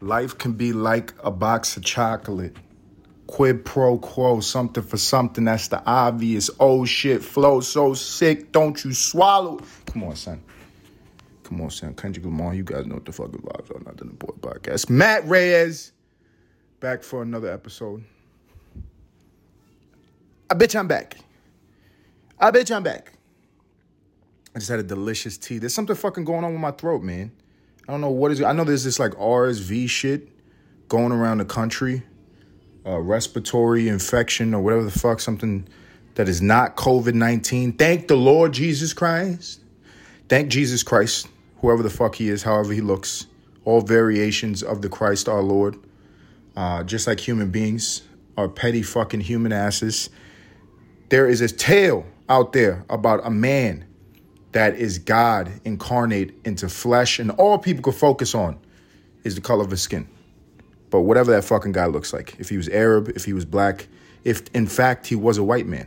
Life can be like a box of chocolate. Quid pro quo, something for something. That's the obvious. Oh shit, flow so sick. Don't you swallow. Come on, son. Come on, son. Kendrick Lamar, you guys know what the fuck fucking vibes are. Not the boy podcast. Matt Reyes, back for another episode. I you I'm back. I you I'm back. I just had a delicious tea. There's something fucking going on with my throat, man. I don't know what is. I know there's this like RSV shit going around the country, uh, respiratory infection or whatever the fuck, something that is not COVID nineteen. Thank the Lord Jesus Christ. Thank Jesus Christ, whoever the fuck he is, however he looks. All variations of the Christ our Lord, uh, just like human beings are petty fucking human asses. There is a tale out there about a man that is God incarnate into flesh, and all people could focus on is the color of his skin. But whatever that fucking guy looks like, if he was Arab, if he was black, if in fact he was a white man,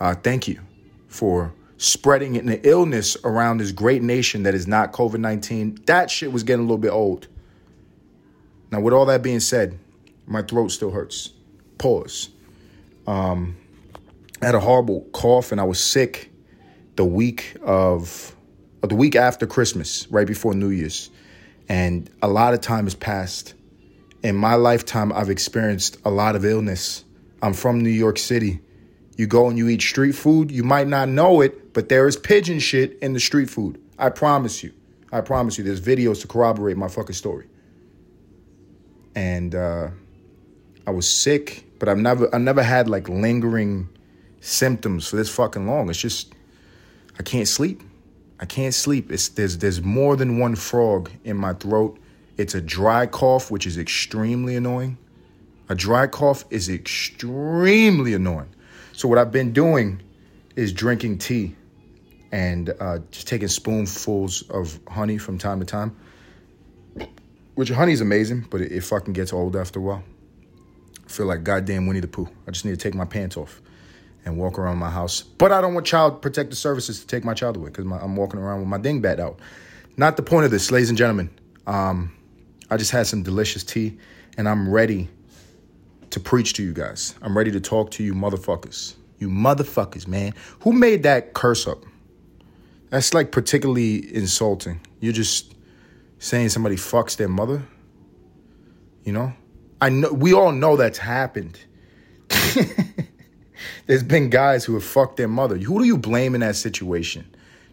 uh, thank you for spreading an illness around this great nation that is not COVID 19. That shit was getting a little bit old. Now, with all that being said, my throat still hurts. Pause. Um, I had a horrible cough and I was sick the week of the week after Christmas, right before New Year's. And a lot of time has passed. In my lifetime, I've experienced a lot of illness. I'm from New York City. You go and you eat street food, you might not know it, but there is pigeon shit in the street food. I promise you. I promise you, there's videos to corroborate my fucking story. And uh, I was sick, but I've never I never had like lingering symptoms for this fucking long. It's just I can't sleep. I can't sleep. It's there's there's more than one frog in my throat. It's a dry cough, which is extremely annoying. A dry cough is extremely annoying. So what I've been doing is drinking tea and uh, just taking spoonfuls of honey from time to time. Which honey is amazing, but it, it fucking gets old after a while. I feel like goddamn Winnie the Pooh. I just need to take my pants off and walk around my house. But I don't want child protective services to take my child away because I'm walking around with my dingbat out. Not the point of this, ladies and gentlemen. Um, I just had some delicious tea and I'm ready to preach to you guys. I'm ready to talk to you motherfuckers. You motherfuckers, man. Who made that curse up? That's like particularly insulting. You're just saying somebody fucks their mother. You know? I know we all know that's happened. There's been guys who have fucked their mother. Who do you blame in that situation?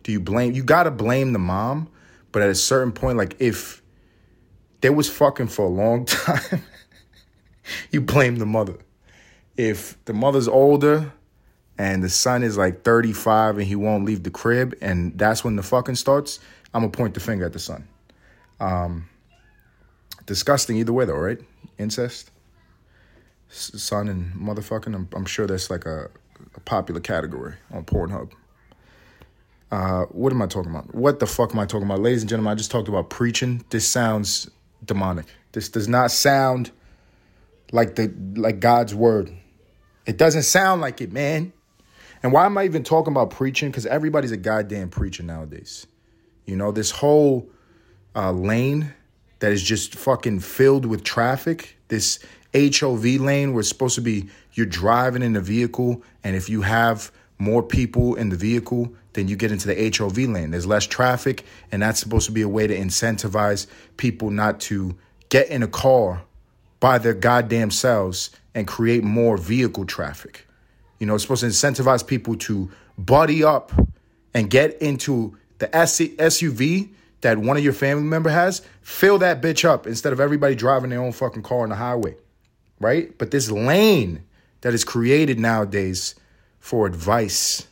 Do you blame you gotta blame the mom, but at a certain point, like if they was fucking for a long time, you blame the mother. If the mother's older and the son is like 35 and he won't leave the crib and that's when the fucking starts, I'm gonna point the finger at the son. Um disgusting either way though, right? Incest son and motherfucking. I'm, I'm sure that's like a, a, popular category on Pornhub. Uh, what am I talking about? What the fuck am I talking about? Ladies and gentlemen, I just talked about preaching. This sounds demonic. This does not sound like the like God's word. It doesn't sound like it, man. And why am I even talking about preaching? Because everybody's a goddamn preacher nowadays. You know, this whole uh, lane that is just fucking filled with traffic, this HOV lane where it's supposed to be you're driving in the vehicle, and if you have more people in the vehicle, then you get into the HOV lane. There's less traffic, and that's supposed to be a way to incentivize people not to get in a car by their goddamn selves and create more vehicle traffic. You know, it's supposed to incentivize people to buddy up and get into the SUV that one of your family member has, fill that bitch up instead of everybody driving their own fucking car on the highway right? But this lane that is created nowadays for advice,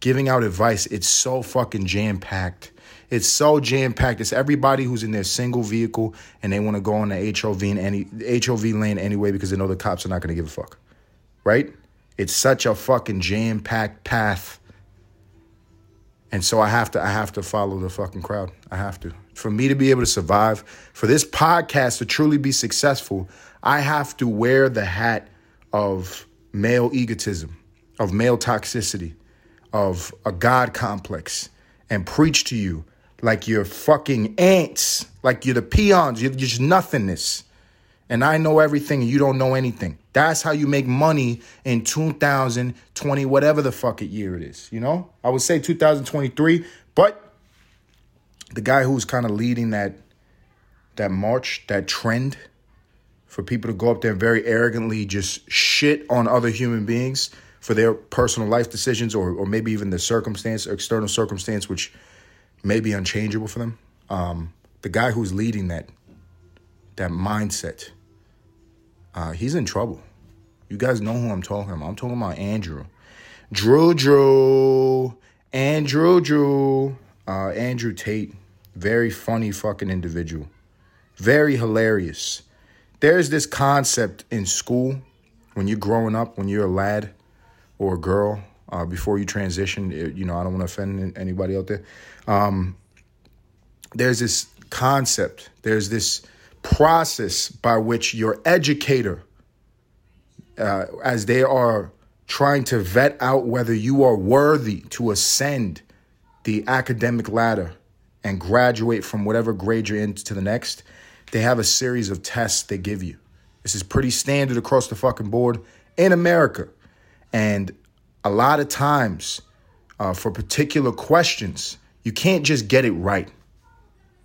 giving out advice, it's so fucking jam packed. It's so jam packed. It's everybody who's in their single vehicle and they want to go on the HOV in any HOV lane anyway because they know the cops are not going to give a fuck, right? It's such a fucking jam packed path, and so I have to I have to follow the fucking crowd. I have to for me to be able to survive, for this podcast to truly be successful. I have to wear the hat of male egotism, of male toxicity, of a God complex, and preach to you like you're fucking ants, like you're the peons, you're just nothingness. And I know everything and you don't know anything. That's how you make money in 2020, whatever the fuck it year it is. You know? I would say 2023, but the guy who's kind of leading that that march, that trend for people to go up there and very arrogantly just shit on other human beings for their personal life decisions or, or maybe even the circumstance, external circumstance, which may be unchangeable for them. Um, the guy who's leading that that mindset, uh, he's in trouble. You guys know who I'm talking about. I'm talking about Andrew. Drew Drew. Andrew Drew. Uh, Andrew Tate. Very funny fucking individual. Very hilarious. There's this concept in school when you're growing up, when you're a lad or a girl, uh, before you transition. You know, I don't want to offend anybody out there. Um, there's this concept, there's this process by which your educator, uh, as they are trying to vet out whether you are worthy to ascend the academic ladder and graduate from whatever grade you're in to the next, they have a series of tests they give you. This is pretty standard across the fucking board in America. And a lot of times, uh, for particular questions, you can't just get it right.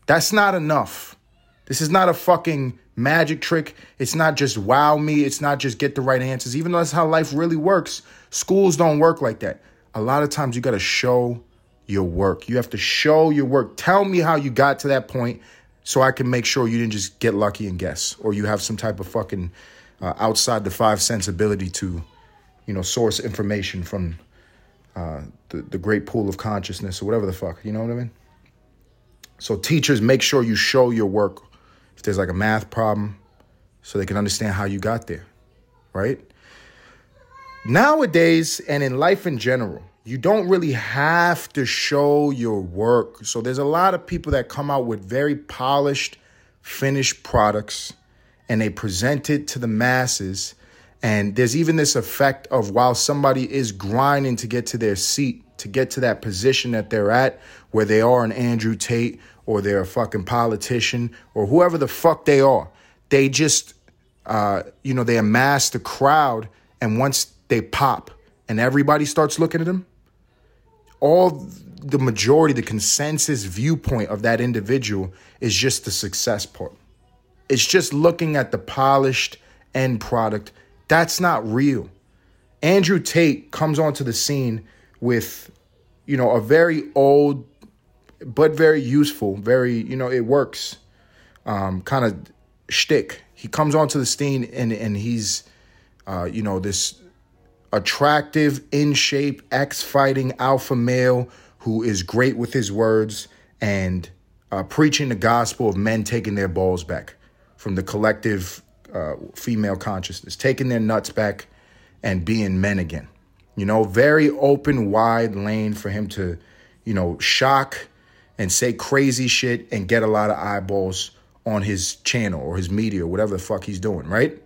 That's not enough. This is not a fucking magic trick. It's not just wow me. It's not just get the right answers. Even though that's how life really works, schools don't work like that. A lot of times you got to show your work. You have to show your work. Tell me how you got to that point so I can make sure you didn't just get lucky and guess, or you have some type of fucking uh, outside the five sensibility to, you know, source information from uh, the the great pool of consciousness or whatever the fuck. You know what I mean? So teachers, make sure you show your work. If there's like a math problem, so they can understand how you got there, right? Nowadays, and in life in general, you don't really have to show your work. So there's a lot of people that come out with very polished, finished products and they present it to the masses. And there's even this effect of while somebody is grinding to get to their seat, to get to that position that they're at, where they are an Andrew Tate or they're a fucking politician or whoever the fuck they are, they just, uh, you know, they amass the crowd. And once they pop and everybody starts looking at them, all the majority, the consensus viewpoint of that individual is just the success part. It's just looking at the polished end product. That's not real. Andrew Tate comes onto the scene with, you know, a very old, but very useful, very, you know, it works, um, kind of shtick. He comes onto the scene and and he's, uh, you know, this attractive, in shape, ex fighting alpha male who is great with his words and uh, preaching the gospel of men taking their balls back from the collective uh, female consciousness, taking their nuts back and being men again. You know, very open, wide lane for him to, you know, shock and say crazy shit and get a lot of eyeballs on his channel or his media or whatever the fuck he's doing, right?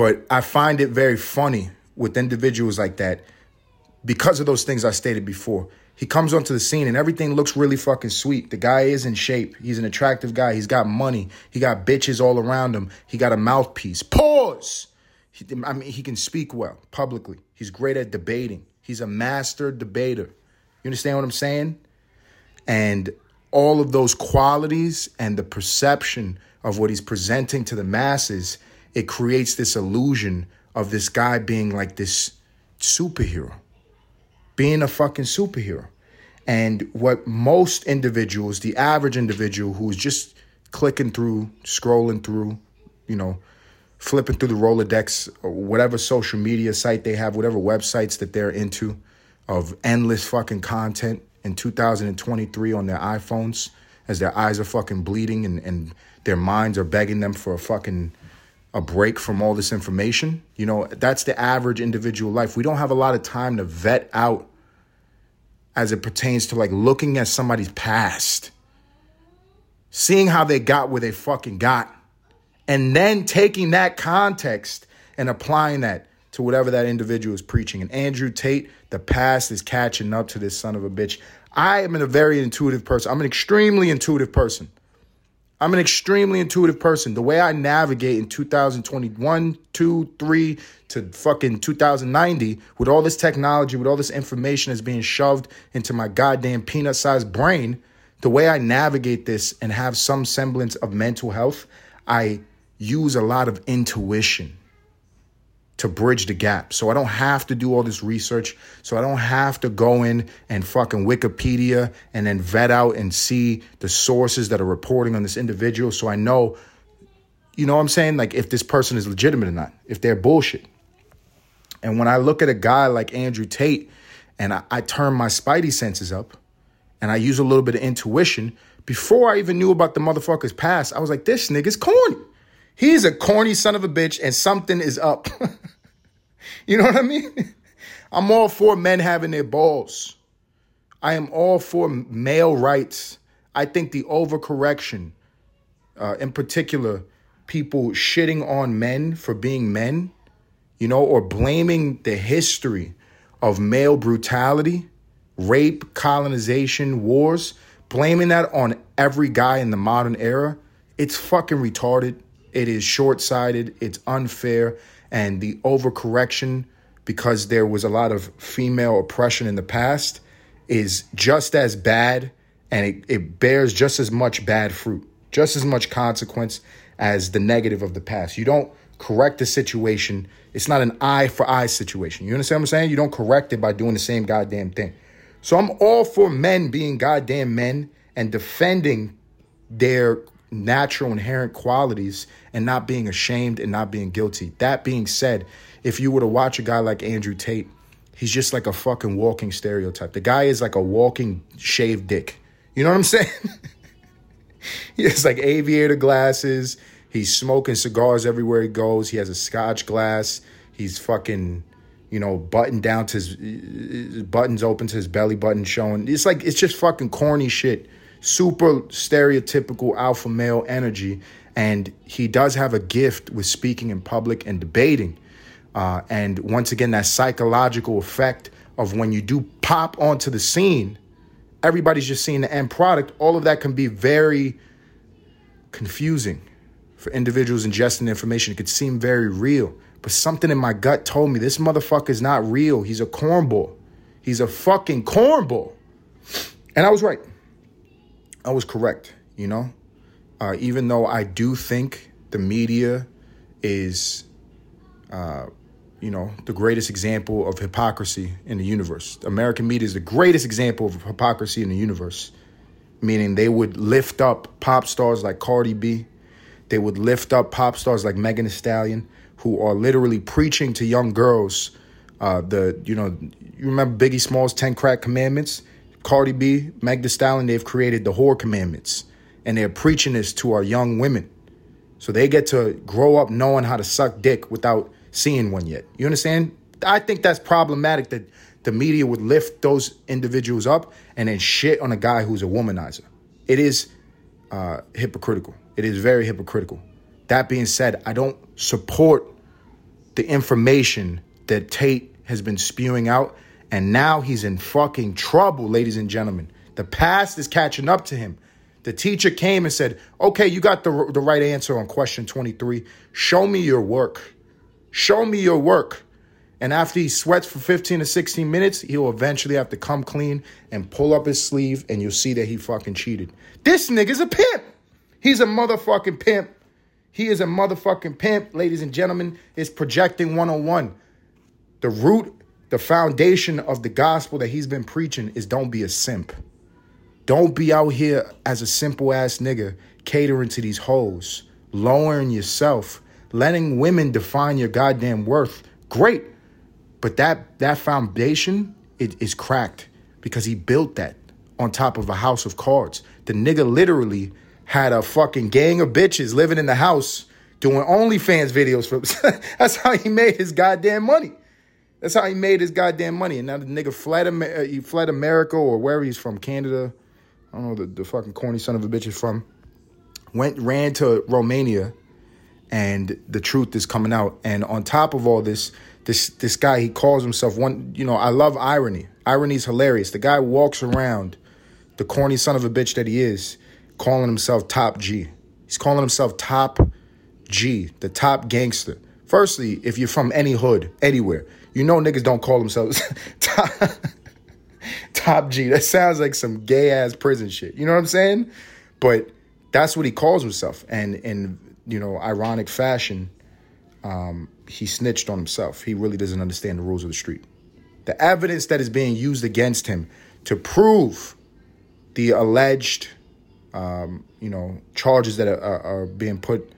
But I find it very funny with individuals like that because of those things I stated before. He comes onto the scene and everything looks really fucking sweet. The guy is in shape. He's an attractive guy. He's got money. He got bitches all around him. He got a mouthpiece. Pause. He, I mean, he can speak well publicly. He's great at debating. He's a master debater. You understand what I'm saying? And all of those qualities and the perception of what he's presenting to the masses it creates this illusion of this guy being like this superhero, being a fucking superhero. And what most individuals, the average individual who's just clicking through, scrolling through, you know, flipping through the Rolodex or whatever social media site they have, whatever websites that they're into of endless fucking content in 2023 on their iPhones as their eyes are fucking bleeding and, and their minds are begging them for a fucking a break from all this information. You know, that's the average individual life. We don't have a lot of time to vet out as it pertains to like looking at somebody's past, seeing how they got where they fucking got, and then taking that context and applying that to whatever that individual is preaching. And Andrew Tate, the past is catching up to this son of a bitch. I am a very intuitive person. I'm an extremely intuitive person. I'm an extremely intuitive person. The way I navigate in 2021, 2, 3 to fucking 2090 with all this technology, with all this information that's being shoved into my goddamn peanut sized brain, the way I navigate this and have some semblance of mental health, I use a lot of intuition to bridge the gap. So I don't have to do all this research. So I don't have to go in and fucking Wikipedia and then vet out and see the sources that are reporting on this individual. So I know, you know what I'm saying? Like if this person is legitimate or not, if they're bullshit. And when I look at a guy like Andrew Tate and I, I turn my spidey senses up and I use a little bit of intuition, before I even knew about the motherfucker's past, I was like, this nigga's corny. He's a corny son of a bitch and something is up. you know what I mean? I'm all for men having their balls. I am all for male rights. I think the overcorrection, uh, in particular, people shitting on men for being men, you know, or blaming the history of male brutality, rape, colonization, wars, blaming that on every guy in the modern era, it's fucking retarded. It is short sighted, it's unfair, and the overcorrection because there was a lot of female oppression in the past is just as bad and it, it bears just as much bad fruit, just as much consequence as the negative of the past. You don't correct the situation. It's not an eye for eye situation. You understand what I'm saying? You don't correct it by doing the same goddamn thing. So I'm all for men being goddamn men and defending their natural inherent qualities and not being ashamed and not being guilty. That being said, if you were to watch a guy like Andrew Tate, he's just like a fucking walking stereotype. The guy is like a walking shaved dick. You know what I'm saying? he has like aviator glasses. He's smoking cigars everywhere he goes. He has a scotch glass. He's fucking, you know, buttoned down to his uh, uh, buttons open to his belly button showing. It's like it's just fucking corny shit super stereotypical alpha male energy. And he does have a gift with speaking in public and debating. Uh, and once again, that psychological effect of when you do pop onto the scene, everybody's just seeing the end product. All of that can be very confusing for individuals ingesting information. It could seem very real. But something in my gut told me this motherfucker is not real. He's a cornball. He's a fucking cornball. And I was right. I was correct, you know? Uh, even though I do think the media is, uh, you know, the greatest example of hypocrisy in the universe. American media is the greatest example of hypocrisy in the universe, meaning they would lift up pop stars like Cardi B, they would lift up pop stars like Megan Thee Stallion, who are literally preaching to young girls. Uh, the you know you remember Biggie Smalls' Ten Crack Commandments Cardi B, Meg Thee Stallion, they've created the whore commandments, and they're preaching this to our young women, so they get to grow up knowing how to suck dick without seeing one yet. You understand? I think that's problematic that the media would lift those individuals up and then shit on a guy who's a womanizer. It is uh, hypocritical. It is very hypocritical. That being said, I don't support the information that Tate has been spewing out and now he's in fucking trouble, ladies and gentlemen. The past is catching up to him. The teacher came and said, Okay, you got the, the right answer on question 23. Show me your work. Show me your work. And after he sweats for 15 to 16 minutes, he'll eventually have to come clean and pull up his sleeve, and you'll see that he fucking cheated. This nigga's a pimp. He's a motherfucking pimp. He is a motherfucking pimp, ladies and gentlemen. It's projecting 101. The root the foundation of the gospel that he's been preaching is don't be a simp. Don't be out here as a simple ass nigga catering to these hoes, lowering yourself, letting women define your goddamn worth. Great. But that that foundation it is cracked because he built that on top of a house of cards. The nigga literally had a fucking gang of bitches living in the house doing OnlyFans videos for that's how he made his goddamn money. That's how he made his goddamn money. And now the nigga fled, uh, he fled America or wherever he's from, Canada. I don't know the, the fucking corny son of a bitch is from. Went ran to Romania, and the truth is coming out. And on top of all this, this this guy he calls himself one. You know, I love irony. Irony is hilarious. The guy walks around, the corny son of a bitch that he is, calling himself Top G. He's calling himself Top G, the top gangster. Firstly, if you're from any hood, anywhere, you know niggas don't call themselves top, top G. That sounds like some gay ass prison shit. You know what I'm saying? But that's what he calls himself. And in, you know, ironic fashion, um, he snitched on himself. He really doesn't understand the rules of the street. The evidence that is being used against him to prove the alleged, um, you know, charges that are, are, being put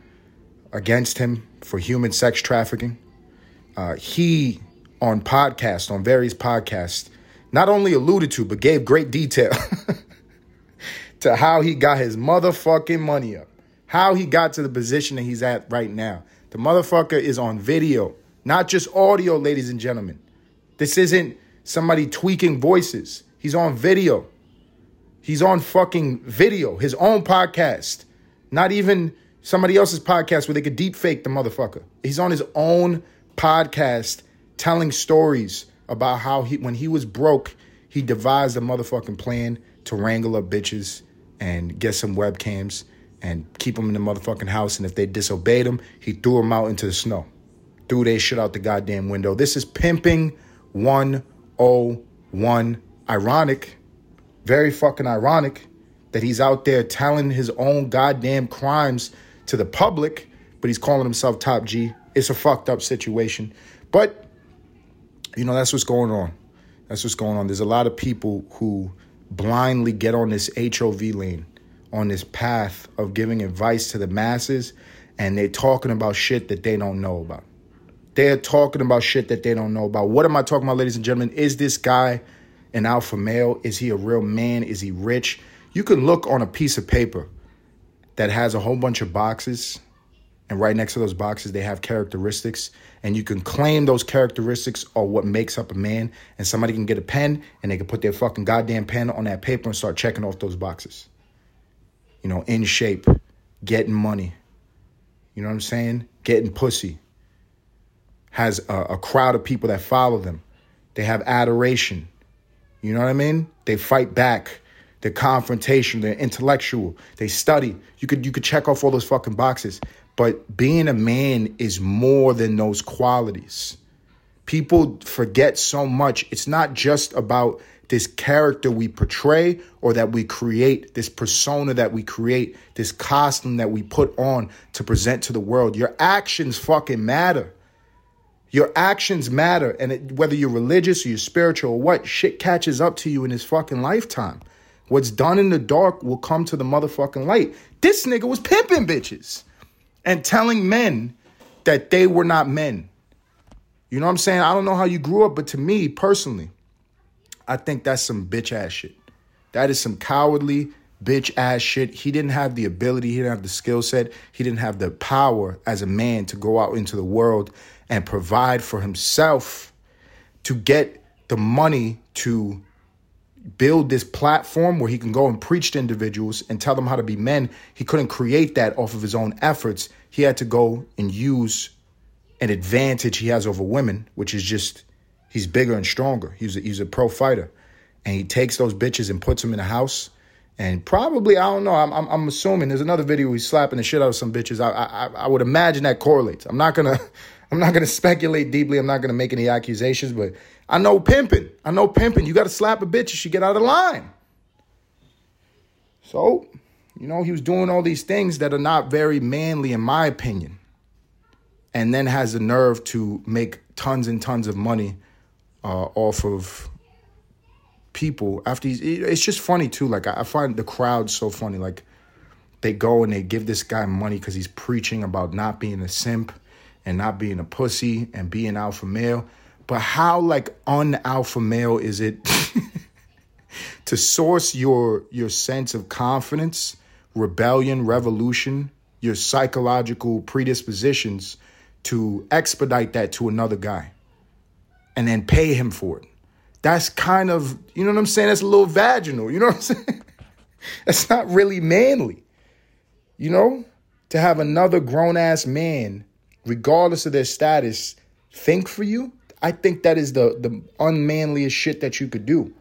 against him for human sex trafficking. Uh, he, on podcasts, on various podcasts, not only alluded to, but gave great detail to how he got his motherfucking money up, how he got to the position that he's at right now. The motherfucker is on video, not just audio, ladies and gentlemen. This isn't somebody tweaking voices. He's on video. He's on fucking video, his own podcast. Not even somebody else's podcast where they could deep fake the motherfucker. He's on his own podcast telling stories about how he when he was broke, he devised a motherfucking plan to wrangle up bitches and get some webcams and keep them in the motherfucking house. And if they disobeyed him, he threw them out into the snow. Threw their shit out the goddamn window. This is pimping 101. Ironic, very fucking ironic that he's out there telling his own goddamn crimes to the public, but he's calling himself Top G. It's a fucked up situation. But, you know, that's what's going on. That's what's going on. There's a lot of people who blindly get on this HOV lane on this path of giving advice to the masses and they're talking about shit that they don't know about. They're talking about shit that they don't know about. What am I talking about, ladies and gentlemen? Is this guy an alpha male? Is he a real man? Is he rich? You can look on a piece of paper that has a whole bunch of boxes, and right next to those boxes, they have characteristics, and you can claim those characteristics are what makes up a man. And somebody can get a pen and they can put their fucking goddamn pen on that paper and start checking off those boxes you know, in shape, getting money. You know what I'm saying? Getting pussy. Has a, a crowd of people that follow them. They have adoration. You know what I mean? They fight back. They're confrontation. They're intellectual. They study. You could you could check off all those fucking boxes. But being a man is more than those qualities. People forget so much. It's not just about this character we portray or that we create, this persona that we create, this costume that we put on to present to the world. Your actions fucking matter. Your actions matter. And it, whether you're religious or you're spiritual or what, shit catches up to you in this fucking lifetime. What's done in the dark will come to the motherfucking light. This nigga was pimping bitches and telling men that they were not men. You know what I'm saying? I don't know how you grew up, but to me personally, I think that's some bitch ass shit. That is some cowardly bitch ass shit. He didn't have the ability, he didn't have the skill set, he didn't have the power as a man to go out into the world and provide for himself to get the money to build this platform where he can go and preach to individuals and tell them how to be men. He couldn't create that off of his own efforts. He had to go and use an advantage he has over women, which is just He's bigger and stronger. He's a, he's a pro fighter, and he takes those bitches and puts them in a house. And probably, I don't know. I'm, I'm, I'm assuming there's another video he's slapping the shit out of some bitches. I, I, I would imagine that correlates. I'm not gonna, I'm not gonna speculate deeply. I'm not gonna make any accusations, but I know pimping. I know pimping. You got to slap a bitch, if she get out of line. So, you know, he was doing all these things that are not very manly, in my opinion. And then has the nerve to make tons and tons of money uh, off of people after he's it's just funny too like i find the crowd so funny like they go and they give this guy money because he's preaching about not being a simp and not being a pussy and being alpha male but how like un-alpha male is it to source your your sense of confidence rebellion revolution your psychological predispositions to expedite that to another guy and then pay him for it. That's kind of, you know what I'm saying? That's a little vaginal, you know what I'm saying? That's not really manly. You know? To have another grown ass man, regardless of their status, think for you, I think that is the the unmanliest shit that you could do.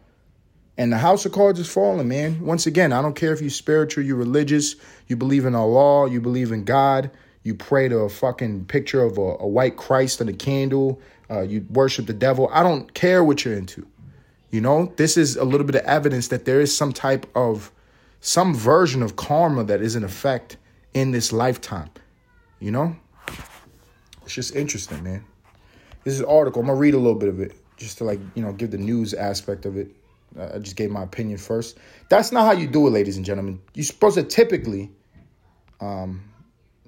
And the house of cards is falling, man. Once again, I don't care if you're spiritual, you're religious, you believe in Allah, you believe in God, you pray to a fucking picture of a, a white Christ and a candle, uh, you worship the devil. I don't care what you're into. You know, this is a little bit of evidence that there is some type of, some version of karma that is in effect in this lifetime. You know? It's just interesting, man. This is an article. I'm gonna read a little bit of it just to like, you know, give the news aspect of it. I just gave my opinion first. That's not how you do it, ladies and gentlemen. You're supposed to typically, um,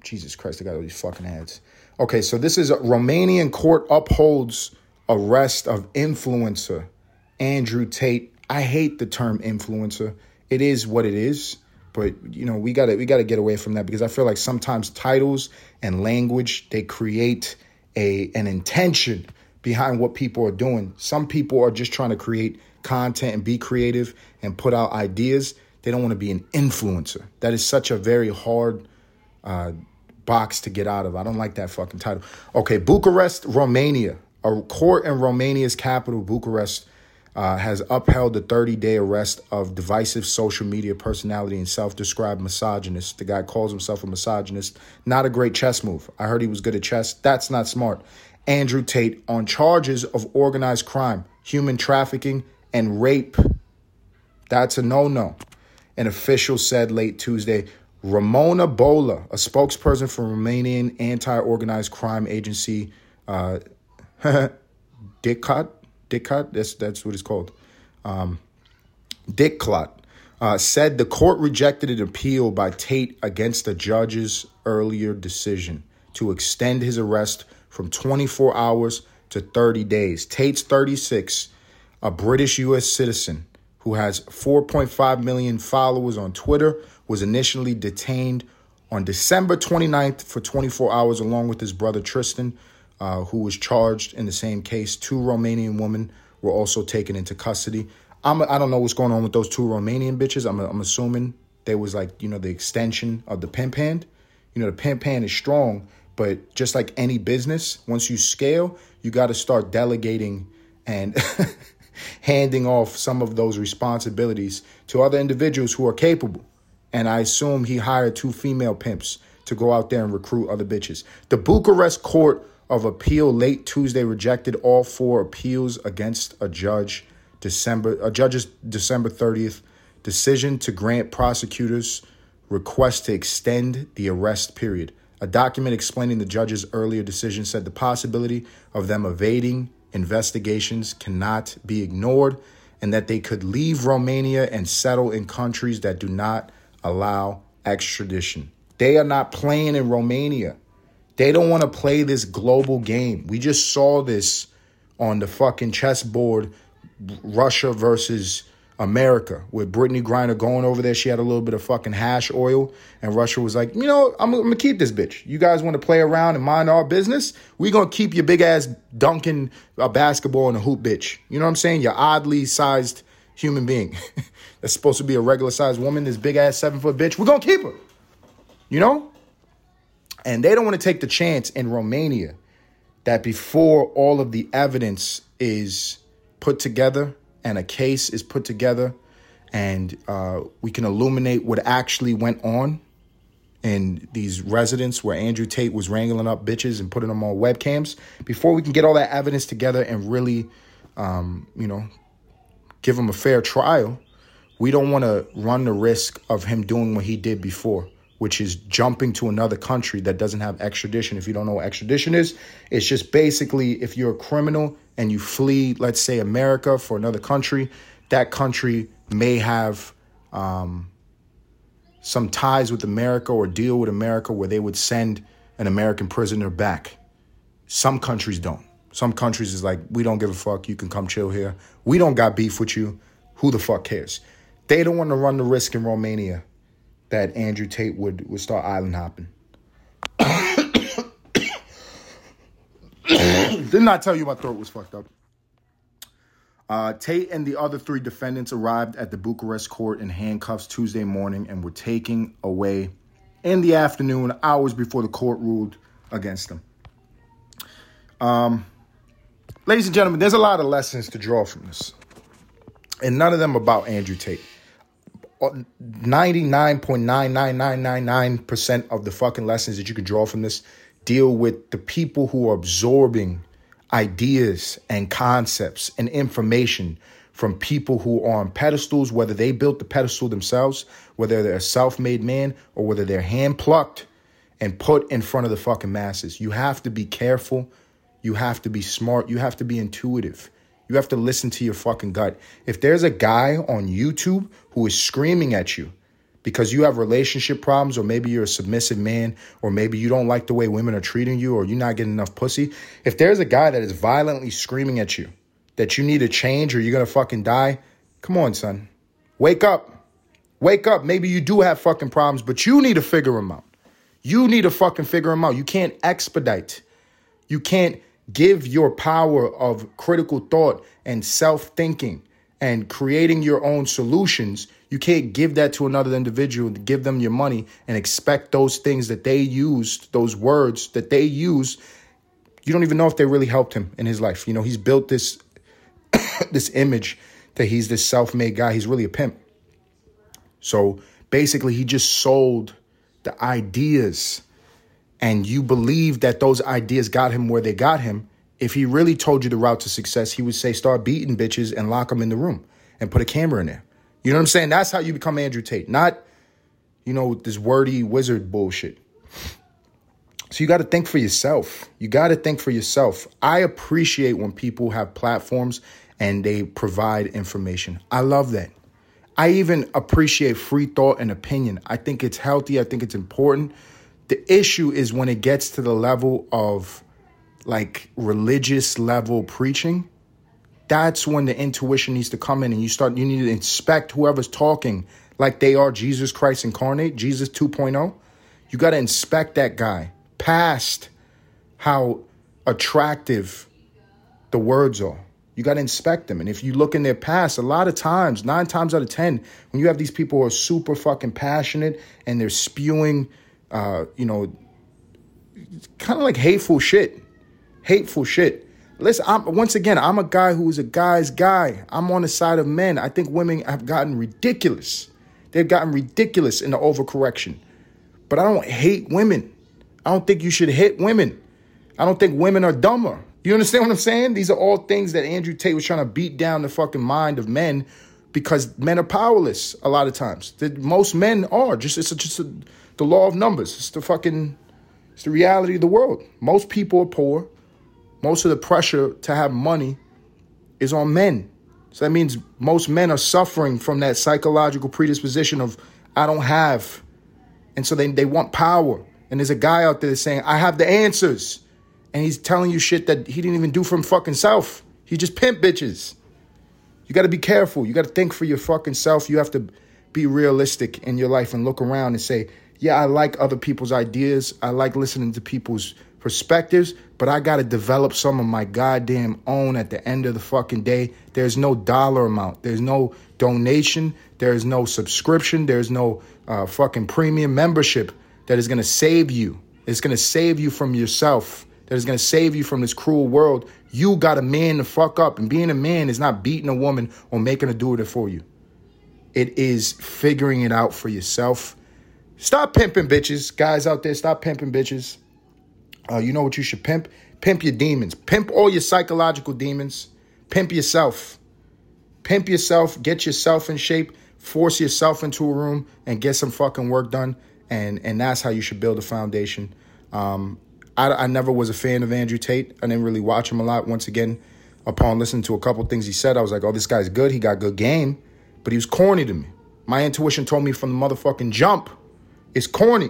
Jesus Christ, I got all these fucking ads. Okay, so this is a Romanian court upholds arrest of influencer Andrew Tate. I hate the term influencer. It is what it is, but you know we got to we got to get away from that because I feel like sometimes titles and language they create a an intention behind what people are doing. Some people are just trying to create content and be creative and put out ideas. They don't want to be an influencer. That is such a very hard uh, box to get out of. I don't like that fucking title. Okay, Bucharest, Romania. A court in Romania's capital, Bucharest, uh, has upheld the 30 day arrest of divisive social media personality and self described misogynist. The guy calls himself a misogynist. Not a great chess move. I heard he was good at chess. That's not smart. Andrew Tate on charges of organized crime, human trafficking, and rape. That's a no no. An official said late Tuesday. Ramona Bolla, a spokesperson for Romanian anti organized crime agency, uh, DIICOT, DIICOT, that's, that's what it's called, um, DICCLOT, uh, said the court rejected an appeal by Tate against the judge's earlier decision to extend his arrest from 24 hours to 30 days. Tate's 36 a British U.S. citizen who has 4.5 million followers on Twitter, was initially detained on December 29th for 24 hours, along with his brother Tristan, uh, who was charged in the same case. Two Romanian women were also taken into custody. I'm, I don't know what's going on with those two Romanian bitches. I'm, I'm assuming they was like, you know, the extension of the pimp hand. You know, the pimp hand is strong, but just like any business, once you scale, you got to start delegating and handing off some of those responsibilities to other individuals who are capable. And I assume he hired two female pimps to go out there and recruit other bitches. The Bucharest Court of Appeal late Tuesday rejected all four appeals against a judge December a judge's December 30th decision to grant prosecutors request to extend the arrest period. A document explaining the judge's earlier decision said the possibility of them evading investigations cannot be ignored and that they could leave Romania and settle in countries that do not allow extradition. They are not playing in Romania. They don't want to play this global game. We just saw this on the fucking chessboard Russia versus America with Brittney Griner going over there. She had a little bit of fucking hash oil, and Russia was like, you know, I'm, I'm gonna keep this bitch. You guys want to play around and mind our business? We gonna keep your big ass dunking a basketball in a hoop, bitch. You know what I'm saying? Your oddly sized human being that's supposed to be a regular sized woman, this big ass seven foot bitch. We're gonna keep her. You know? And they don't want to take the chance in Romania that before all of the evidence is put together and a case is put together and uh, we can illuminate what actually went on in these residents where Andrew Tate was wrangling up bitches and putting them on webcams before we can get all that evidence together and really, um, you know, give him a fair trial. We don't want to run the risk of him doing what he did before, which is jumping to another country that doesn't have extradition. If you don't know what extradition is, it's just basically if you're a criminal and you flee, let's say, America for another country, that country may have um, some ties with America or deal with America where they would send an American prisoner back. Some countries don't. Some countries is like, we don't give a fuck. You can come chill here. We don't got beef with you. Who the fuck cares? They don't want to run the risk in Romania that Andrew Tate would, would start island hopping. Didn't I tell you my throat was fucked up? Uh, Tate and the other three defendants arrived at the Bucharest court in handcuffs Tuesday morning and were taken away in the afternoon, hours before the court ruled against them. Um, ladies and gentlemen, there's a lot of lessons to draw from this. And none of them about Andrew Tate. 99.99999% of the fucking lessons that you can draw from this deal with the people who are absorbing ideas and concepts and information from people who are on pedestals, whether they built the pedestal themselves, whether they're a self made man, or whether they're hand plucked and put in front of the fucking masses. You have to be careful. You have to be smart. You have to be intuitive. You have to listen to your fucking gut. If there's a guy on YouTube who is screaming at you because you have relationship problems, or maybe you're a submissive man, or maybe you don't like the way women are treating you, or you're not getting enough pussy, if there's a guy that is violently screaming at you that you need to change or you're gonna fucking die, come on, son. Wake up. Wake up. Maybe you do have fucking problems, but you need to figure them out. You need to fucking figure them out. You can't expedite. You can't give your power of critical thought and self thinking and creating your own solutions. You can't give that to another individual, give them your money and expect those things that they used, those words that they use. You don't even know if they really helped him in his life. You know, he's built this this image that he's this self-made guy. He's really a pimp. So basically, he just sold the ideas and you believe that those ideas got him where they got him, if he really told you the route to success, he would say start beating bitches and lock them in the room and put a camera in there. You know what I'm saying? That's how you become Andrew Tate, not, you know, this wordy wizard bullshit. So you got to think for yourself. You got to think for yourself. I appreciate when people have platforms and they provide information. I love that. I even appreciate free thought and opinion. I think it's healthy. I think it's important. The issue is when it gets to the level of like religious level preaching. That's when the intuition needs to come in and you start, you need to inspect whoever's talking like they are Jesus Christ incarnate, Jesus 2.0. You got to inspect that guy past how attractive the words are. You got to inspect them. And if you look in their past, a lot of times, nine times out of 10, when you have these people who are super fucking passionate and they're spewing, uh, you know, kind of like hateful shit, hateful shit. Listen, I'm, once again, I'm a guy who's a guy's guy. I'm on the side of men. I think women have gotten ridiculous. They've gotten ridiculous in the overcorrection. But I don't hate women. I don't think you should hit women. I don't think women are dumber. You understand what I'm saying? These are all things that Andrew Tate was trying to beat down the fucking mind of men because men are powerless a lot of times. The, most men are just it's a, just a, the law of numbers. It's the fucking it's the reality of the world. Most people are poor. Most of the pressure to have money is on men. So that means most men are suffering from that psychological predisposition of I don't have. And so they, they want power. And there's a guy out there saying, I have the answers and he's telling you shit that he didn't even do from fucking self. He just pimp bitches. You got to be careful. You got to think for your fucking self. You have to be realistic in your life and look around and say, yeah, I like other people's ideas. I like listening to people's perspectives, but I got to develop some of my goddamn own at the end of the fucking day. There's no dollar amount. There's no donation. There's no subscription. There's no uh, fucking premium membership that is going to save you. It's going to save you from yourself that is going to save you from this cruel world, you got a man to fuck up. And being a man is not beating a woman or making her do it for you. It is figuring it out for yourself. Stop pimping bitches. Guys out there, stop pimping bitches. Uh, you know what you should pimp? Pimp your demons. Pimp all your psychological demons. Pimp yourself. Pimp yourself. Get yourself in shape. Force yourself into a room and get some fucking work done. And and that's how you should build a foundation. Um, I, I never was a fan of Andrew Tate. I didn't really watch him a lot. Once again, upon listening to a couple things he said, I was like, oh, this guy's good. He got good game, but he was corny to me. My intuition told me from the motherfucking jump, it's corny.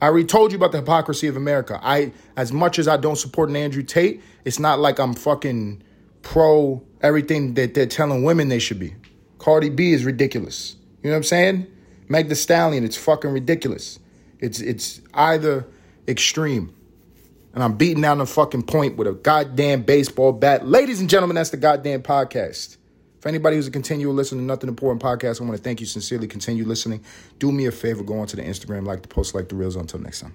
I already told you about the hypocrisy of America. I, as much as I don't support an Andrew Tate, it's not like I'm fucking pro everything that they're telling women they should be. Cardi B is ridiculous. You know what I'm saying? Meg Thee Stallion, it's fucking ridiculous. It's it's either extreme and I'm beating down the fucking point with a goddamn baseball bat. Ladies and gentlemen, that's the goddamn podcast. For anybody who's a continual listener to Nothing Important podcast, I want to thank you sincerely. Continue listening. Do me a favor, go onto the Instagram, like the post, like the reels. Until next time.